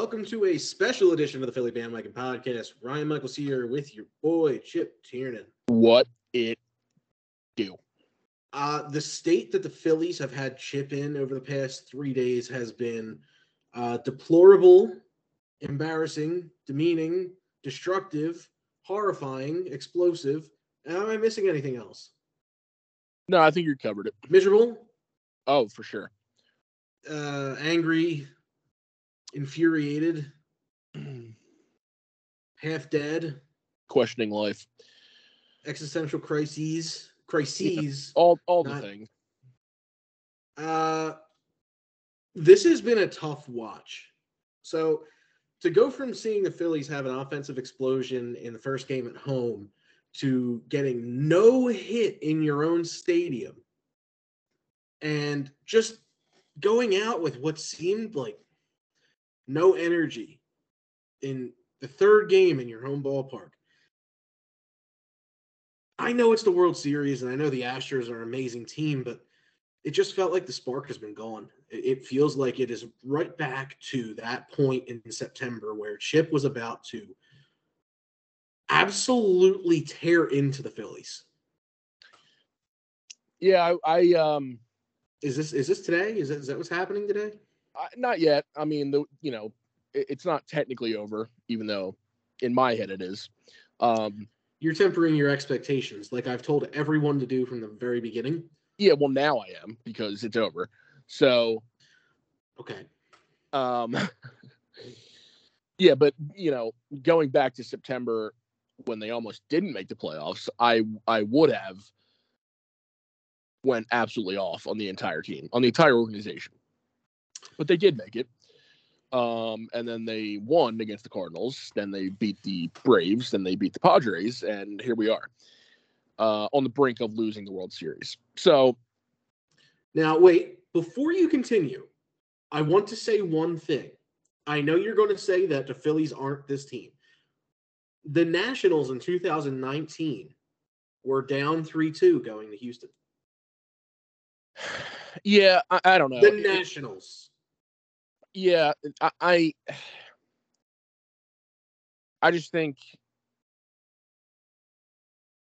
Welcome to a special edition of the Philly Bandwagon Podcast. Ryan Michaels here with your boy Chip Tiernan. what it do. Uh, the state that the Phillies have had Chip in over the past three days has been uh, deplorable, embarrassing, demeaning, destructive, horrifying, explosive. And am I missing anything else? No, I think you covered it. Miserable, Oh, for sure. uh, angry, infuriated, half dead, Questioning life. existential crises, crises. All all the Not- things. Uh, this has been a tough watch. So to go from seeing the Phillies have an offensive explosion in the first game at home to getting no hit in your own stadium and just going out with what seemed like no energy in the third game in your home ballpark. I know it's the World Series and I know the Astros are an amazing team, but it just felt like the spark has been gone. It, feels like it is right back to that point in September where Chip was about to absolutely tear into the Phillies. Yeah, I, I um Is this is this today? Is that, is that what's happening today? Not yet. I mean, the you know, it, it's not technically over, even though in my head it is. Um You're tempering your expectations, like I've told everyone to do from the very beginning. yeah, well now I am because it's over. So Okay. um yeah, but you know, going back to September when they almost didn't make the playoffs, I I would have went absolutely off on the entire team, on the entire organization. But they did make it. Um, and then they won against the Cardinals. Then they beat the Braves. Then they beat the Padres, and here we are, uh, on the brink of losing the World Series. So Now, wait, before you continue, I want to say one thing. I know you're going to say that the Phillies aren't this team. The Nationals in 2019 were down 3 2 going to Houston. yeah, I, I don't know. The Nationals. Yeah I, I just think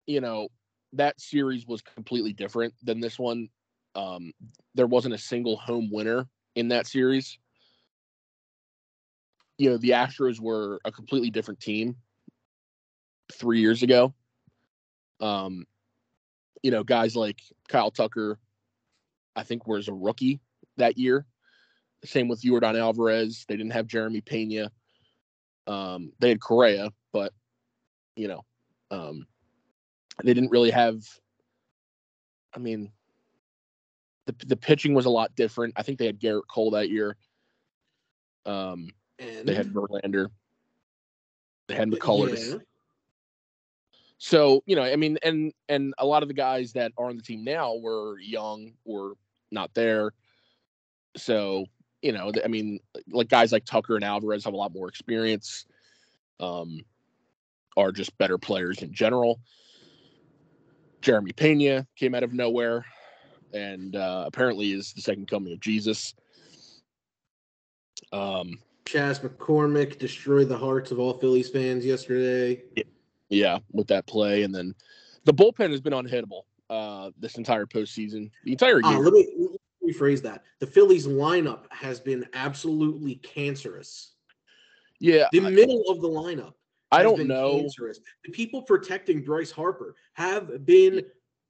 you know that series was completely different than this one. Um there wasn't a single home winner in that series. You know the astros were a completely different team three years ago. Um you know guys like kyle tucker i think was a rookie that year same with Yordan Alvarez. They didn't have Jeremy Pena. Um, they had Correa, but you know, um, they didn't really have. I mean, the the pitching was a lot different. I think they had Gerrit Cole that year. Um, And they had Verlander. They had McCullers. Yeah. So you know, I mean, and and a lot of the guys that are on the team now were young or not there. So you know, I mean, like guys like Tucker and Alvarez have a lot more experience. Um, are just better players in general. Jeremy Pena came out of nowhere, and uh, apparently is the second coming of Jesus. Um, Chas McCormick destroyed the hearts of all Phillies fans yesterday. Yeah, with that play, and then the bullpen has been unhittable uh, this entire postseason, the entire Ah, year. me let me rephrase that. The Phillies lineup has been absolutely cancerous. yeah, The I, middle of the lineup I don't know. Cancerous. The people protecting Bryce Harper have been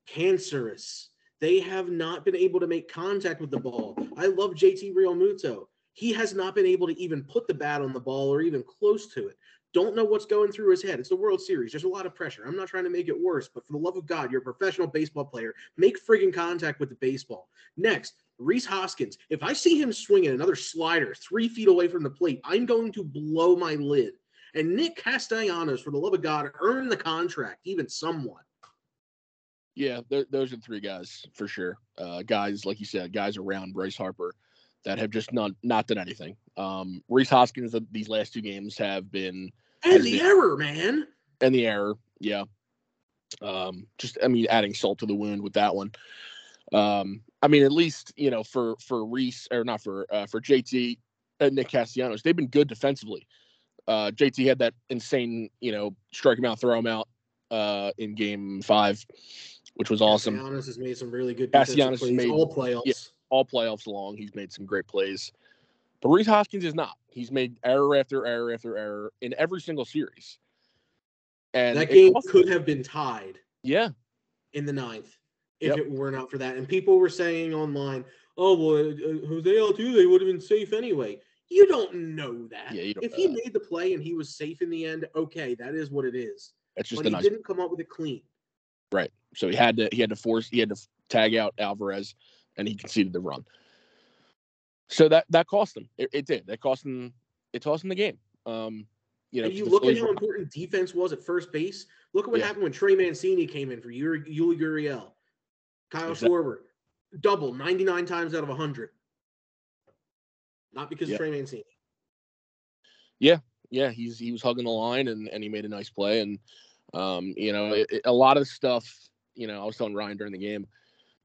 cancerous. They have not been able to make contact with the ball. I love JT Realmuto. He has not been able to even put the bat on the ball or even close to it. Don't know what's going through his head. It's the World Series. There's a lot of pressure. I'm not trying to make it worse, but for the love of God, you're a professional baseball player. Make friggin' contact with the baseball. Next, Rhys Hoskins. If I see him swinging another slider three feet away from the plate, I'm going to blow my lid. And Nick Castellanos, for the love of God, earn the contract even somewhat. Yeah, those are three guys for sure. Uh, guys, like you said, guys around Bryce Harper that have just not not done anything. Um, Rhys Hoskins, these last two games have been and the been, error, man, and the error, yeah. Um, just I mean, adding salt to the wound with that one. Um, I mean, at least you know for for Rhys or not for uh, for JT and Nick Castellanos, they've been good defensively. Uh, JT had that insane, you know, strike him out, throw him out uh, in game five, which was awesome. Castellanos has made some really good Castellanos has made all playoffs. Yeah, all playoffs long. He's made some great plays. But Rhys Hoskins is not. He's made error after error after error in every single series. And that game could have been tied. Yeah. In the ninth, if yep. it were not out for that. And people were saying online, "Oh well, uh, Jose Altuve they would have been safe anyway." You don't know that. Yeah, if he that. made the play and he was safe in the end, okay, that is what it is. That's just but he nice... didn't come up with it clean. Right. So he had to he had to force he had to tag out Alvarez, and he conceded the run. So that that cost him. It, it did. That cost him. It cost him the game. Um, you know, and you look at how important defense was at first base. Look at what yeah. happened when Trey Mancini came in for Yuli Gurriel. Kyle exactly. Schwarber, double 99 times out of 100. Not because yeah. of Trey Mancini. Yeah, yeah, he's he was hugging the line and and he made a nice play and um, you know, it, it, a lot of stuff, you know, I was telling Ryan during the game,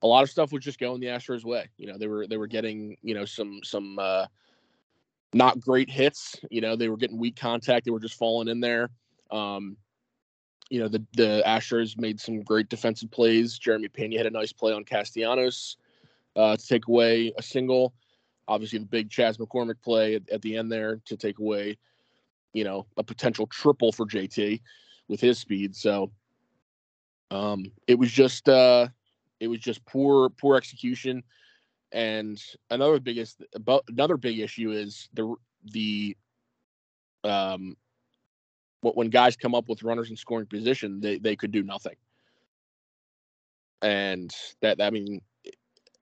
a lot of stuff was just going the Astros way. You know, they were they were getting, you know, some some uh not great hits. You know, they were getting weak contact. They were just falling in there. Um, you know, the the Astros made some great defensive plays. Jeremy Pena had a nice play on Castellanos uh, to take away a single. Obviously, the big Chas McCormick play at, at the end there to take away, you know, a potential triple for JT with his speed. So um, it was just uh, it was just poor poor execution. And another biggest about another big issue is the the um when guys come up with runners in scoring position, they they could do nothing. And that I mean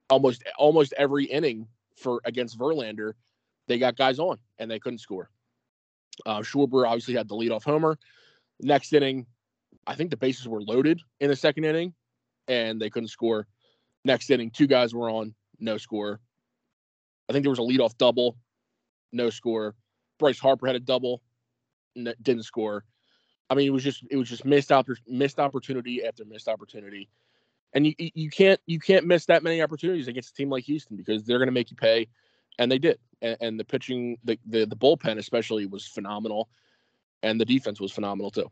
almost almost every inning for against Verlander, they got guys on and they couldn't score. Uh, Schwarber obviously had the leadoff homer. Next inning, I think the bases were loaded in the second inning, and they couldn't score. Next inning, two guys were on, no score. I think there was a leadoff double, no score. Bryce Harper had a double, didn't score. I mean, it was just it was just missed oppor- missed opportunity after missed opportunity, and you you can't you can't miss that many opportunities against a team like Houston because they're going to make you pay, and they did. And, and the pitching, the, the the bullpen especially was phenomenal and the defense was phenomenal too.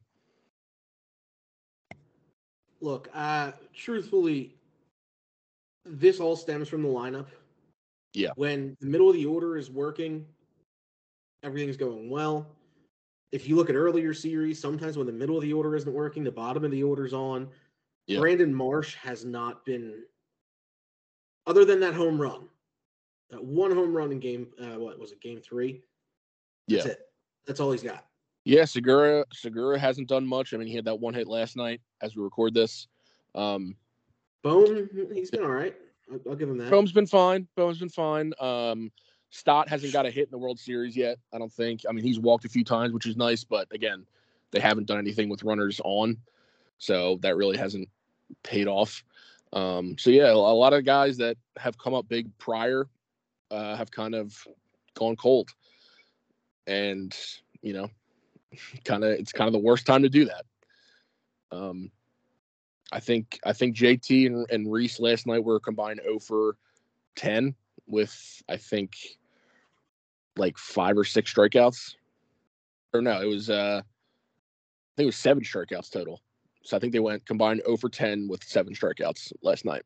Look, uh, truthfully, this all stems from the lineup. Yeah. When the middle of the order is working, everything's going well. If you look at earlier series, sometimes when the middle of the order isn't working, the bottom of the order's on. Yeah. Brandon Marsh has not been, other than that home run, that one home run in game, uh, what was it, game three? That's yeah. it. That's all he's got. Yeah, Segura Segura hasn't done much. I mean, he had that one hit last night as we record this. Um, Bohm, he's been all right. I'll, I'll give him that. Bohm's been fine. Bohm's been fine. Um, Stott hasn't got a hit in the World Series yet. I don't think. I mean, he's walked a few times, which is nice, but again, they haven't done anything with runners on, so that really hasn't paid off. Um, so yeah, a lot of guys that have come up big prior uh, have kind of gone cold, and you know kind of it's kind of the worst time to do that. Um, I think I think JT and, and Rhys last night were combined 0 for 10 with I think like five or six strikeouts. Or no, it was uh I think it was seven strikeouts total. So I think they went combined over 10 with seven strikeouts last night.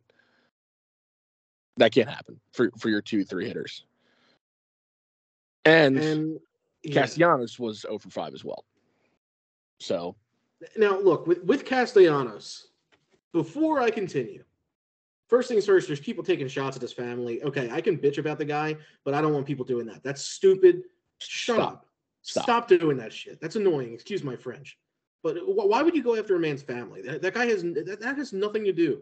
That can't happen for, for your two, three hitters. And, and yeah. Castellanos was over 5 as well. So now look with, with Castellanos, before I continue, first things first, there's people taking shots at his family. Okay, I can bitch about the guy, but I don't want people doing that. That's stupid. Shut Stop. up. Stop. Stop doing that shit. That's annoying. Excuse my French. But why would you go after a man's family? That, that guy has that, that has nothing to do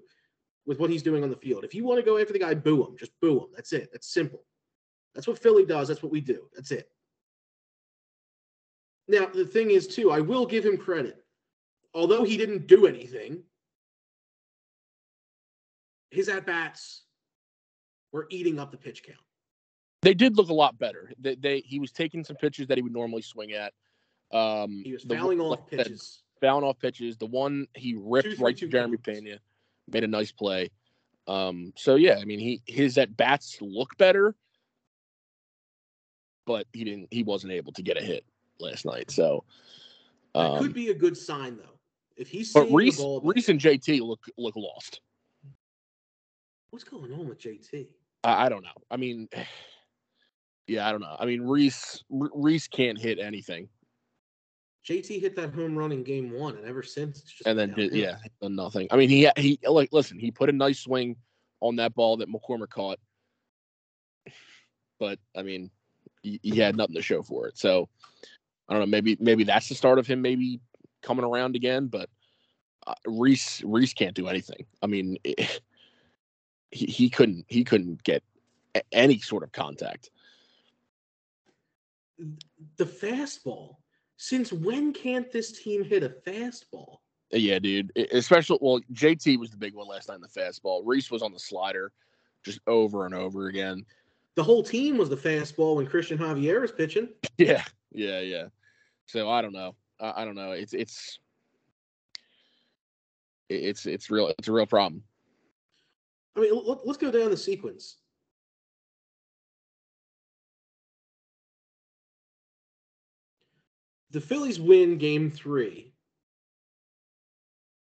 with what he's doing on the field. If you want to go after the guy, boo him. Just boo him. That's it. That's simple. That's what Philly does. That's what we do. That's it. Now, the thing is, too, I will give him credit. Although he didn't do anything, his at bats were eating up the pitch count. They did look a lot better. They, they he was taking some pitches that he would normally swing at. Um, He was the fouling one- off like pitches. fouling off pitches. The one he ripped Two, three, right to Jeremy. Pena, made a nice play. Um, so yeah, I mean he his at bats look better, but he didn't. He wasn't able to get a hit last night. So, That um, could be a good sign, though. If he's but Rhys the ball, Rhys and JT look look lost. What's going on with JT? I, I don't know. I mean, yeah, I don't know. I mean Rhys Rhys can't hit anything, JT hit that home run in game one, and ever since, it's just and then did, yeah, done nothing. I mean he he like listen. He put a nice swing on that ball that McCormick caught, but I mean he, he had nothing to show for it. So I don't know. Maybe maybe that's the start of him maybe coming around again. But uh, Rhys Rhys can't do anything. I mean he he couldn't he couldn't get any sort of contact. the fastball. Since when can't this team hit a fastball? Yeah, dude. Especially well, JT was the big one last night in the fastball. Rhys was on the slider, just over and over again. The whole team was the fastball when Cristian Javier was pitching. Yeah, yeah, yeah. So I don't know. I, I don't know. It's it's it's it's real. It's a real problem. I mean, let, let's go down the sequence. The Phillies win game three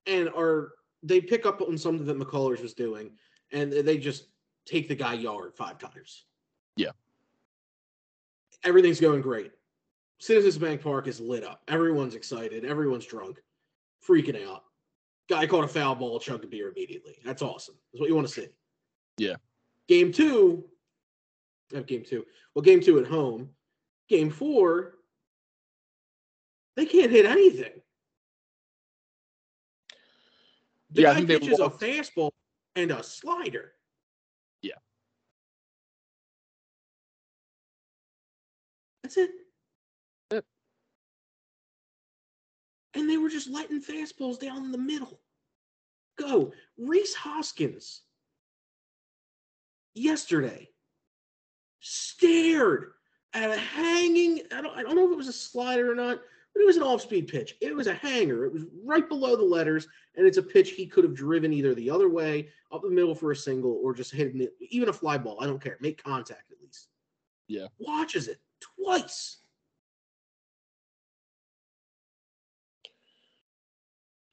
and are they pick up on something that McCullers was doing and they just take the guy yard five times. Yeah. Everything's going great. Citizens Bank Park is lit up. Everyone's excited. Everyone's drunk, freaking out. Guy caught a foul ball, chugged a beer immediately. That's awesome. That's what you want to see. Yeah. Game two, uh, game two. Well, game two at home. Game four, they can't hit anything. The Yeah, I guy pitches a fastball and a slider. Yeah. That's it. And they were just letting fastballs down the middle. Go. Rhys Hoskins yesterday stared at a hanging, I don't, I don't know if it was a slider or not, but it was an off-speed pitch. It was a hanger. It was right below the letters, and it's a pitch he could have driven either the other way, up the middle for a single, or just hitting it, even a fly ball. I don't care. Make contact at least. Yeah. Watches it twice.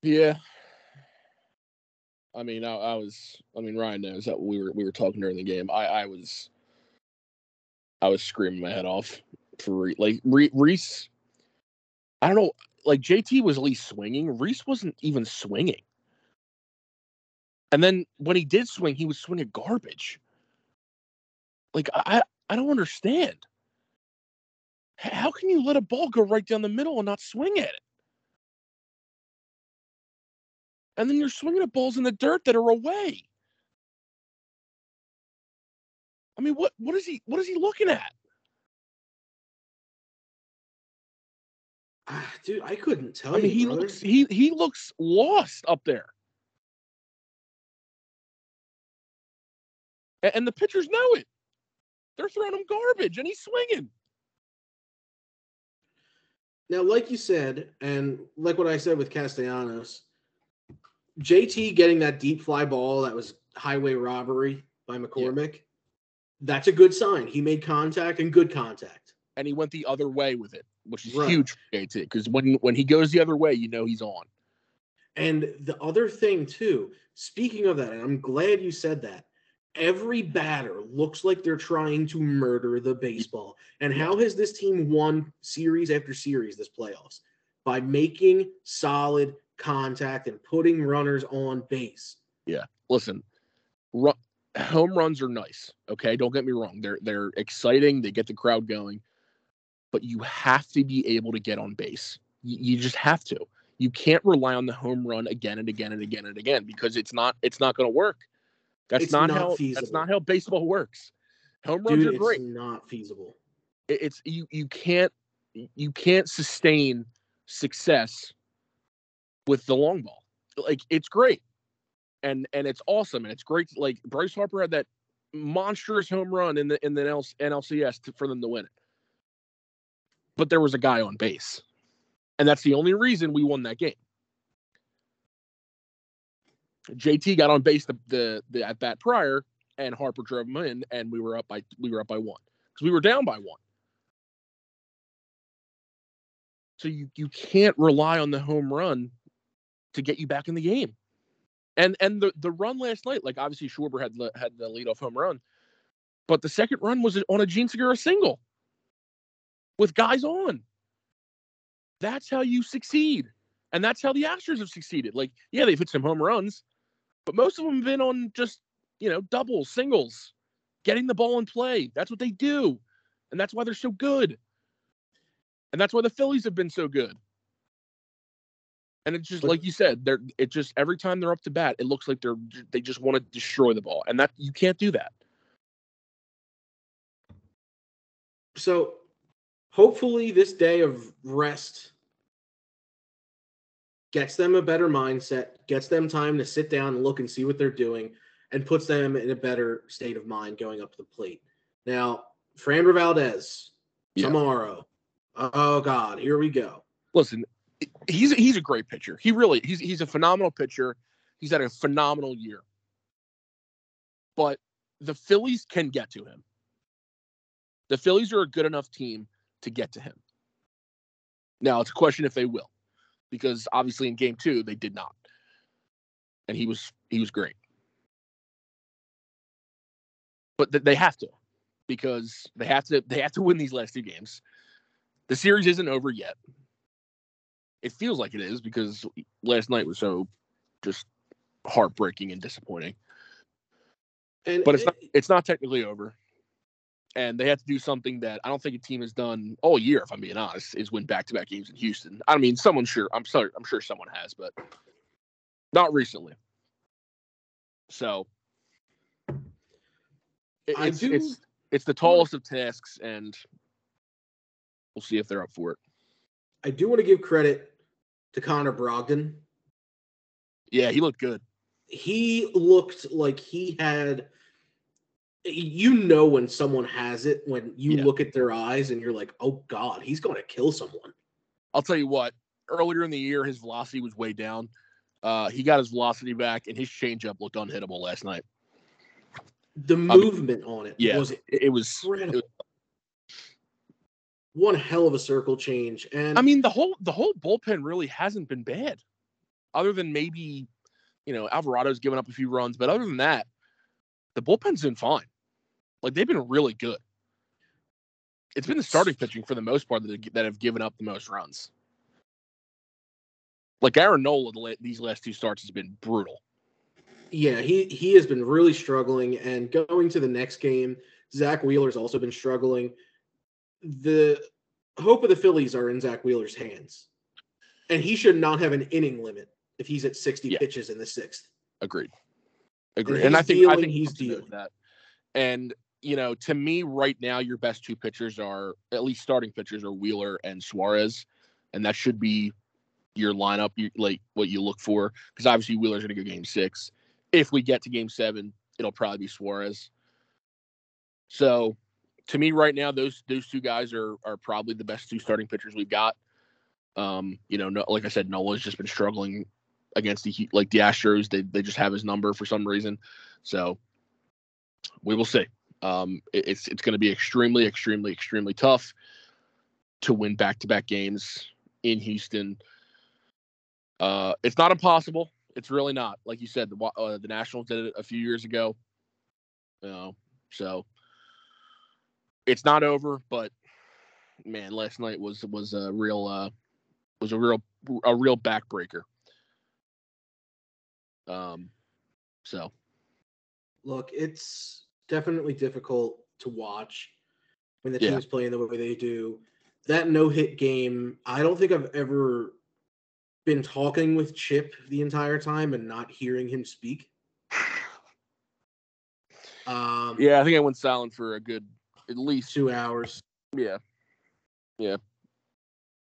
Yeah. I mean, I, I was. I mean, Ryan knows that we were we were talking during the game. I I was. I was screaming my head off for Re- like Rhys. I don't know. Like JT was at least swinging. Rhys wasn't even swinging. And then when he did swing, he was swinging garbage. Like I- I don't understand. How can you let a ball go right down the middle and not swing at it? And then you're swinging at balls in the dirt that are away. I mean, what what is he what is he looking at? Ah, dude, I couldn't tell I mean, you. he brother. looks he he looks lost up there, A- and the pitchers know it. They're throwing him garbage, and he's swinging. Now, like you said, and like what I said with Castellanos, JT getting that deep fly ball that was highway robbery by McCormick, that's a good sign. He made contact and good contact. And he went the other way with it, which is Right. huge for JT. Because when when he goes the other way, you know he's on. And the other thing, too, speaking of that, and I'm glad you said that, every batter looks like they're trying to murder the baseball. And how has this team won series after series this playoffs? By making solid contact and putting runners on base. Yeah. Listen, ru- home runs are nice. Okay, don't get me wrong; they're they're exciting. They get the crowd going, but you have to be able to get on base. You, you just have to. You can't rely on the home run again and again and again and again because it's not it's not going to work. That's not, not how that's not how baseball works. Home runs Dude, are great. it's not feasible. It- It's you you can't you can't sustain success with the long ball. Like it's great. And and it's awesome and it's great. Like Bryce Harper had that monstrous home run in the in the NL, NLCS to, for them to win it. But there was a guy on base. And that's the only reason we won that game. JT got on base the the, the at bat prior and Harper drove him in and we were up by we were up by one because we were down by one. So you you can't rely on the home run to get you back in the game. And and the the run last night, like obviously Schwarber had the, had the leadoff home run, but the second run was on a Jean Segura single with guys on. That's how you succeed, and that's how the Astros have succeeded. Like, yeah, they've hit some home runs, but most of them have been on just you know doubles, singles, getting the ball in play. That's what they do, and that's why they're so good, and that's why the Phillies have been so good. And it's just like you said, they're it just every time they're up to bat, it looks like they're they just want to destroy the ball, and that you can't do that. So, hopefully, this day of rest gets them a better mindset, gets them time to sit down and look and see what they're doing, and puts them in a better state of mind going up to the plate. Now, Framber Valdez yeah. tomorrow. Oh God, here we go. Listen, he's he's a great pitcher. He really he's he's a phenomenal pitcher. He's had a phenomenal year. But the Phillies can get to him. The Phillies are a good enough team to get to him. Now it's a question if they will, because obviously in game two they did not, and he was he was great. But th- they have to, because they have to they have to win these last two games. The series isn't over yet it feels like it is because last night was so just heartbreaking and disappointing. And but it's it, not it's not technically over. And they had to do something that I don't think a team has done all year, if I'm being honest, is win back to back games in Houston. I mean, someone sure I'm sorry, I'm sure someone has, but not recently. So it, it's, do, it's it's the tallest of tasks, and we'll see if they're up for it. I do want to give credit to Connor Brogdon. Yeah, he looked good. He looked like he had you know when someone has it when you yeah. look at their eyes and you're like, "Oh god, he's going to kill someone." I'll tell you what, earlier in the year his velocity was way down. Uh, he got his velocity back and his changeup looked unhittable last night. The movement I mean, on it yeah, was it was, it was one hell of a circle change. And I mean, the whole the whole bullpen really hasn't been bad, other than maybe you know Alvarado's given up a few runs, but other than that, the bullpen's been fine. Like they've been really good. It's been the starting pitching for the most part that, that have given up the most runs. Like Aaron Nola, these last two starts has been brutal. Yeah, he he has been really struggling, and going to the next game, Zack Wheeler's also been struggling the hope of the Phillies are in Zack Wheeler's hands. And he should not have an inning limit if he's at 60 yeah. pitches in the sixth. Agreed. Agreed. And, and I think dealing, I think he's dealing that. And you know, to me, right now, your best two pitchers are at least starting pitchers are Wheeler and Suarez, and that should be your lineup, you, like what you look for, because obviously Wheeler's going to go game six. If we get to game seven, it'll probably be Suarez. So to me right now, those those two guys are are probably the best two starting pitchers we've got. Um, you know, no, like I said, Nola's just been struggling against the like the Astros. They they just have his number for some reason. So we will see. Um, it, it's it's going to be extremely, extremely, extremely tough to win back to back games in Houston. Uh, it's not impossible. It's really not. Like you said, the uh, the Nationals did it a few years ago. You know, so it's not over, but man, last night was was a real uh was a real a real backbreaker. Um so look, it's definitely difficult to watch when the team is playing the way they do. That no hit game, I don't think I've ever been talking with Chip the entire time and not hearing him speak. Um, yeah, I think I went silent for a good at least two hours. Yeah, yeah.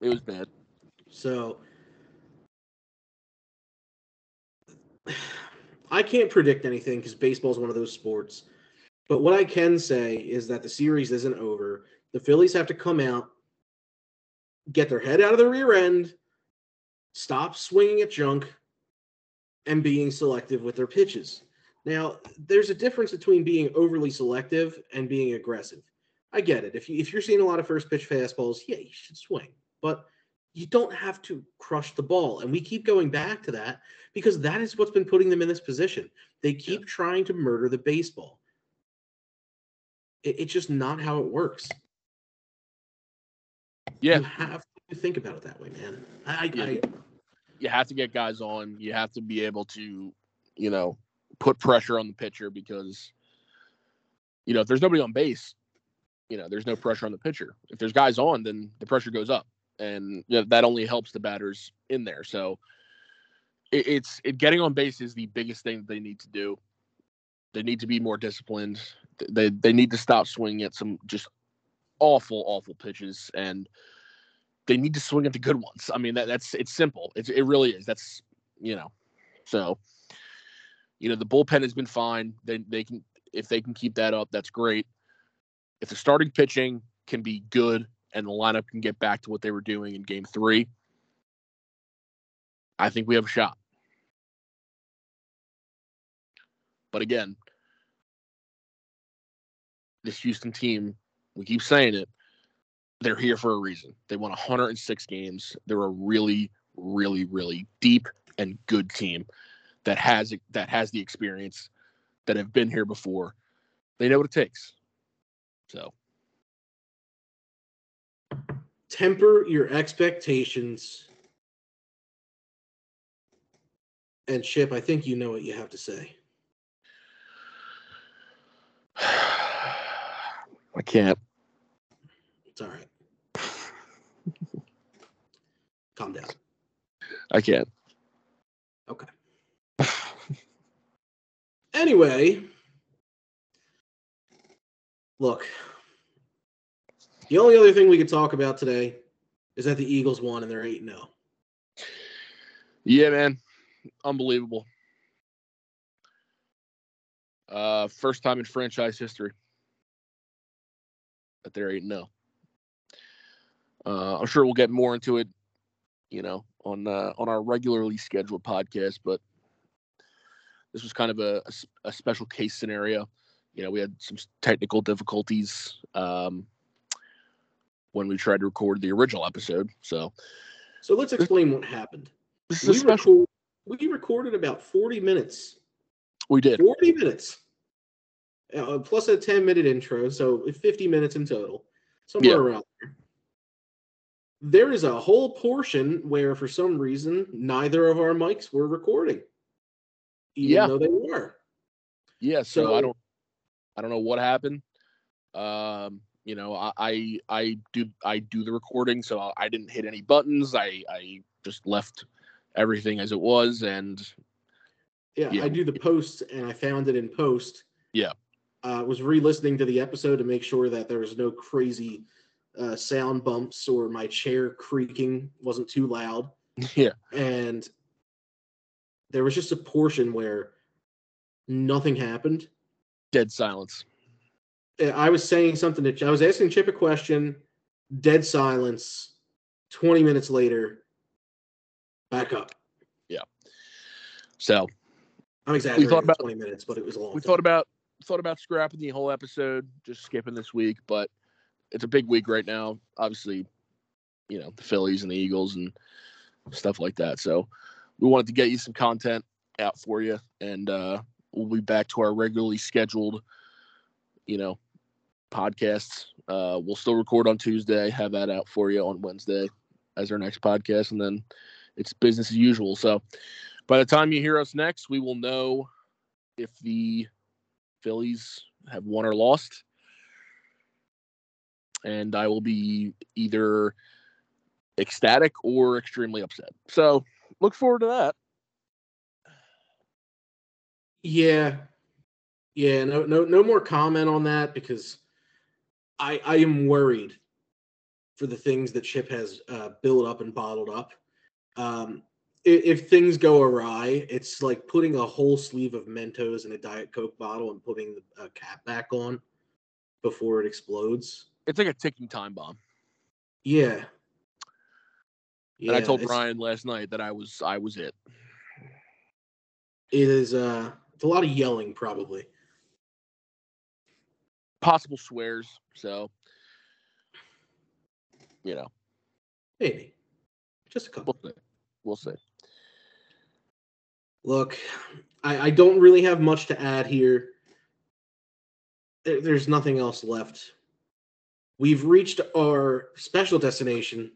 It was bad. So I can't predict anything because baseball is one of those sports. But what I can say is that the series isn't over. The Phillies have to come out, get their head out of the rear end, stop swinging at junk, and being selective with their pitches. Now, there's a difference between being overly selective and being aggressive. I get it. If you if you're seeing a lot of first pitch fastballs, yeah, you should swing. But you don't have to crush the ball. And we keep going back to that because that is what's been putting them in this position. They keep yeah. trying to murder the baseball. It, it's just not how it works. Yeah. You have to think about it that way, man. I, yeah. I, you have to get guys on. You have to be able to, you know, put pressure on the pitcher because, you know, if there's nobody on base, you know, there's no pressure on the pitcher. If there's guys on, then the pressure goes up, and you know, that only helps the batters in there. So it, it's it, getting on base is the biggest thing that they need to do. They need to be more disciplined. They they need to stop swinging at some just awful awful pitches and they need to swing at the good ones. I mean that that's it's simple. It's it really is. That's you know. So you know the bullpen has been fine. They they can if they can keep that up, that's great. If the starting pitching can be good and the lineup can get back to what they were doing in game 3, I think we have a shot. But again, this Houston team, we keep saying it, they're here for a reason. They won 106 games. They're a really, really, really deep and good team that has that has the experience that have been here before. They know what it takes. So temper your expectations. And Chip, I think you know what you have to say. I can't. It's all right. Calm down. I can't. Okay. Anyway, look, the only other thing we could talk about today is that the Eagles won and they're 8 0. Yeah, man. Unbelievable. Uh, first time in franchise history that they're 8 0. Uh, I'm sure we'll get more into it, you know, on uh, on our regularly scheduled podcast, but this was kind of a, a, a special case scenario. You know, we had some technical difficulties um, when we tried to record the original episode. So, so let's explain what happened. This is we, special... record, we recorded about 40 minutes. We did 40 minutes, uh, plus a 10 minute intro, so 50 minutes in total, somewhere yeah. around there. There is a whole portion where, for some reason, neither of our mics were recording, even yeah. though they were. Yeah, so, so I don't, I don't know what happened. Um, you know, I, I, I do I do the recording, so I didn't hit any buttons. I I just left everything as it was, and yeah, yeah. I do the post, and I found it in post. Yeah, I uh, was re-listening to the episode to make sure that there was no crazy uh, sound bumps or my chair creaking wasn't too loud. Yeah, and there was just a portion where nothing happened. Dead silence. I was saying something to I was asking Chip a question, dead silence. 20 minutes later, back up. Yeah. So I'm exaggerating we thought about, 20 minutes, but it was a long. We time. thought about thought about scrapping the whole episode, just skipping this week, but it's a big week right now. Obviously, you know, the Phillies and the Eagles and stuff like that. So we wanted to get you some content out for you and uh we'll be back to our regularly scheduled you know, podcasts. Uh, we'll still record on Tuesday, have that out for you on Wednesday as our next podcast, and then it's business as usual. So by the time you hear us next, we will know if the Phillies have won or lost. And I will be either ecstatic or extremely upset. So look forward to that. Yeah, yeah, no, no, no more comment on that because I I am worried for the things that Chip has uh, built up and bottled up. Um, i- if things go awry, it's like putting a whole sleeve of Mentos in a Diet Coke bottle and putting the uh, cap back on before it explodes. It's like a ticking time bomb. Yeah. And I told Brian last night that I was I was it. it is uh it's a lot of yelling probably. Possible swears. So you know, Maybe. Just a couple. we'll see. We'll see. Look, I, I don't really have much to add here. There- there's nothing else left. We've reached our special destination.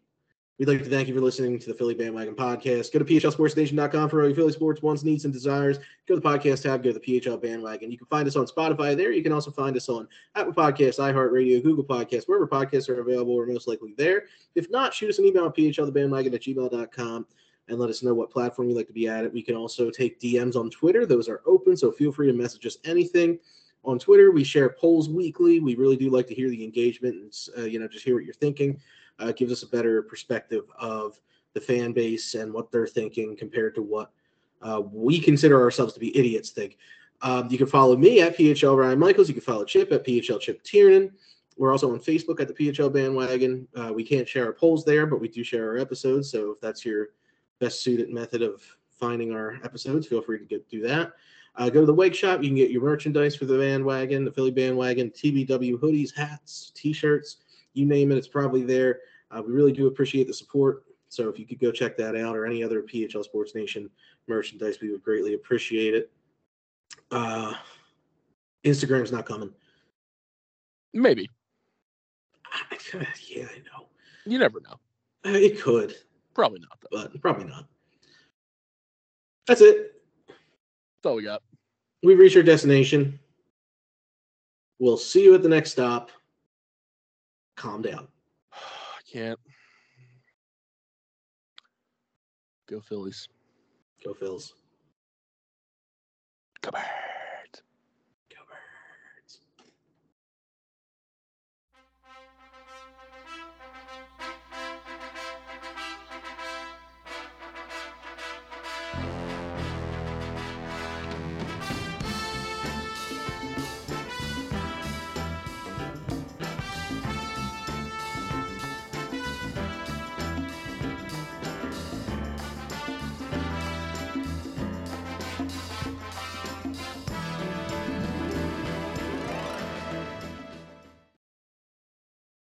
We'd like to thank you for listening to the Philly Bandwagon Podcast. Go to phlsportsnation.com for all your Philly sports wants, needs, and desires. Go to the podcast tab, go to the PHL Bandwagon. You can find us on Spotify there. You can also find us on Apple Podcasts, iHeartRadio, Google Podcasts, wherever podcasts are available. We're most likely there. If not, shoot us an email at phlthebandwagon at gmail.com and let us know what platform you'd like to be at. We can also take DMs on Twitter; those are open, so feel free to message us anything on Twitter. We share polls weekly. We really do like to hear the engagement and uh, you know just hear what you're thinking. Uh, it gives us a better perspective of the fan base and what they're thinking compared to what uh, we consider ourselves to be idiots think. Um, you can follow me at PHL Ryan Michaels. You can follow Chip at PHL Chip Tiernan. We're also on Facebook at the PHL Bandwagon. Uh, we can't share our polls there, but we do share our episodes. So if that's your best suited method of finding our episodes, feel free to get do that. Uh, go to the Wake Shop. You can get your merchandise for the bandwagon, the Philly bandwagon, TBW hoodies, hats, t-shirts, you name it. It's probably there. Uh, we really do appreciate the support. So if you could go check that out or any other PHL Sports Nation merchandise, we would greatly appreciate it. Uh, Instagram's not coming. Maybe. yeah, I know. You never know. Uh, It could, Probably not though. but probably not. That's it. That's all we got. We've reached our destination. We'll see you at the next stop. Calm down. I can't. Go Phillies. Go Phils. Come on.